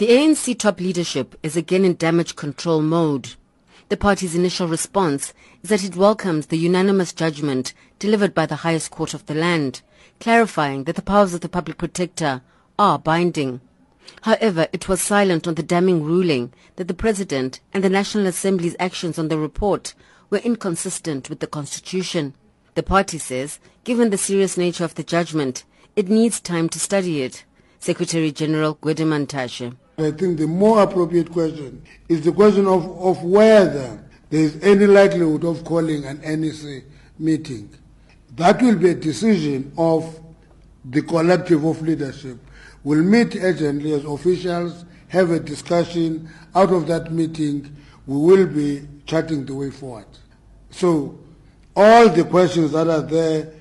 The ANC top leadership is again in damage control mode. The party's initial response is that it welcomes the unanimous judgment delivered by the highest court of the land, clarifying that the powers of the public protector are binding. However, it was silent on the damning ruling that the President and the National Assembly's actions on the report were inconsistent with the Constitution. The party says, given the serious nature of the judgment, it needs time to study it. Secretary General Gwede Mantashe. I think the more appropriate question is the question of, of whether there is any likelihood of calling an NEC meeting. That will be a decision of the collective of leadership. We'll meet urgently as officials, have a discussion. Out of that meeting, we will be charting the way forward. So, all the questions that are there,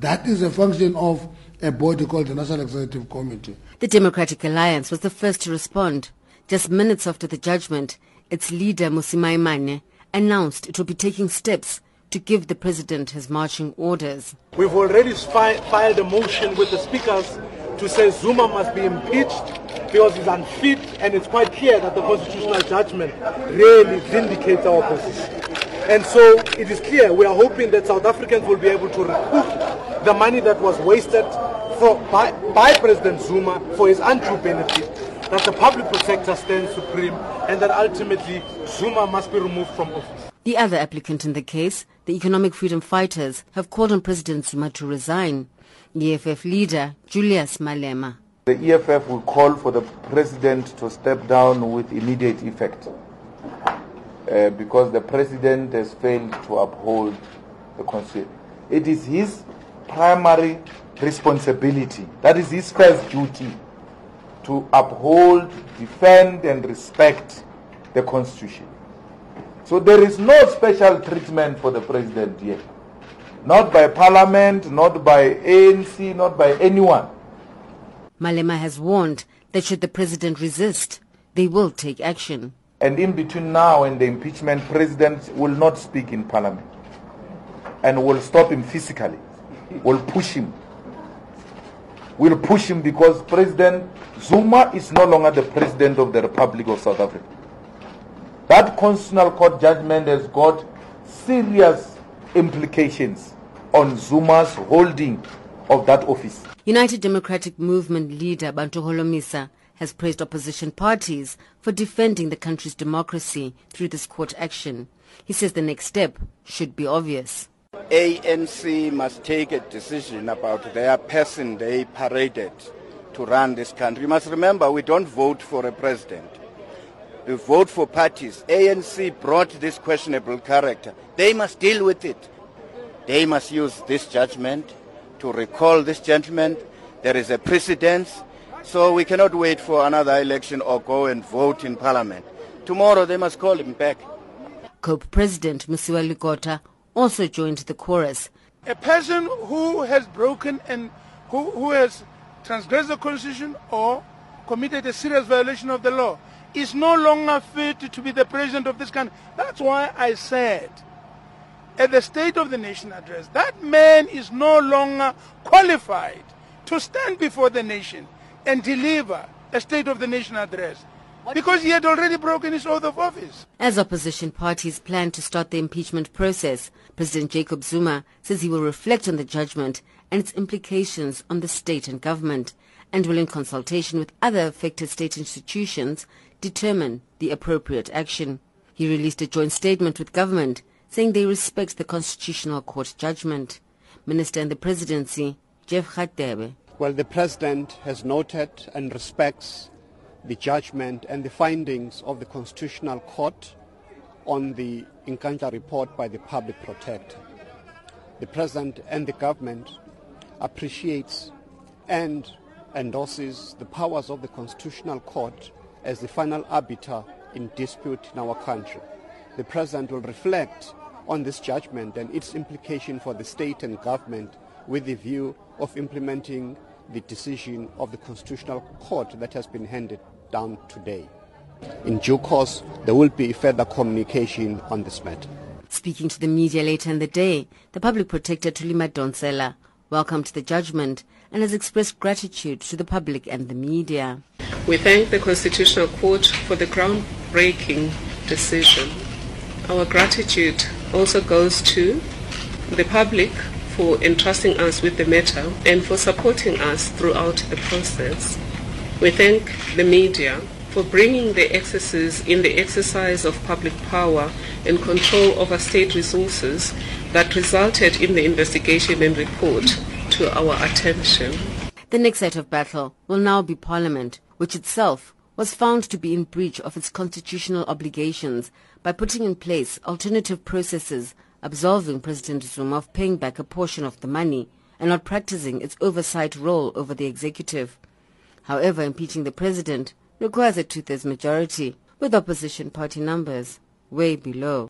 that is a function of a body called the National Executive Committee. The Democratic Alliance was the first to respond. Just minutes after the judgment, its leader Mmusi Maimane announced it would be taking steps to give the president his marching orders. We've already fi- filed a motion with the speakers to say Zuma must be impeached because he's unfit and it's quite clear that the constitutional judgment really vindicates our position. And so it is clear we are hoping that South Africans will be able to recoup the money that was wasted for, by, by President Zuma for his undue benefit, that the public protector stands supreme, and that ultimately Zuma must be removed from office. The other applicant in the case, the Economic Freedom Fighters, have called on President Zuma to resign. EFF leader Julius Malema. The EFF will call for the president to step down with immediate effect uh, because the president has failed to uphold the constitution. It is his primary responsibility, that is his first duty, to uphold, defend, and respect the constitution. So there is no special treatment for the president here. Not by parliament, not by ANC, not by anyone. Malema has warned that should the president resist, they will take action. And in between now and the impeachment, president will not speak in parliament and will stop him physically, will push him. Will push him because President Zuma is no longer the president of the Republic of South Africa. That constitutional court judgment has got serious implications on Zuma's holding of that office. United Democratic Movement leader Bantu Holomisa has praised opposition parties for defending the country's democracy through this court action. He says the next step should be obvious. ANC must take a decision about their person they paraded to run this country. You must remember, we don't vote for a president. We vote for parties. ANC brought this questionable character. They must deal with it. They must use this judgment to recall this gentleman. There is a precedence. So we cannot wait for another election or go and vote in parliament. Tomorrow they must call him back. COPE President Mosiuoa Lekota also joined the chorus. A person who has broken and who, who has transgressed the constitution or committed a serious violation of the law is no longer fit to be the president of this country. That's why I said at the State of the Nation address, that man is no longer qualified to stand before the nation and deliver a State of the Nation address because he had already broken his oath of office. As opposition parties plan to start the impeachment process, President Jacob Zuma says he will reflect on the judgment and its implications on the state and government and will in consultation with other affected state institutions determine the appropriate action. He released a joint statement with government saying they respect the Constitutional Court judgment. Minister in the Presidency, Jeff Radebe. Well, the President has noted and respects the judgment and the findings of the Constitutional Court on the Nkandla report by the Public Protector. The President and the government appreciates and endorses the powers of the Constitutional Court as the final arbiter in dispute in our country. The President will reflect on this judgment and its implication for the state and government with the view of implementing the decision of the Constitutional Court that has been handed down today. In due course, there will be further communication on this matter. Speaking to the media later in the day, the public protector Thuli Madonsela welcomed the judgment and has expressed gratitude to the public and the media. We thank the Constitutional Court for the groundbreaking decision. Our gratitude also goes to the public for entrusting us with the matter and for supporting us throughout the process. We thank the media for bringing the excesses in the exercise of public power and control over state resources that resulted in the investigation and report to our attention. The next set of battle will now be Parliament, which itself was found to be in breach of its constitutional obligations by putting in place alternative processes absolving President Zuma of paying back a portion of the money and not practicing its oversight role over the executive. However, impeaching the president requires a two-thirds majority, with opposition party numbers way below.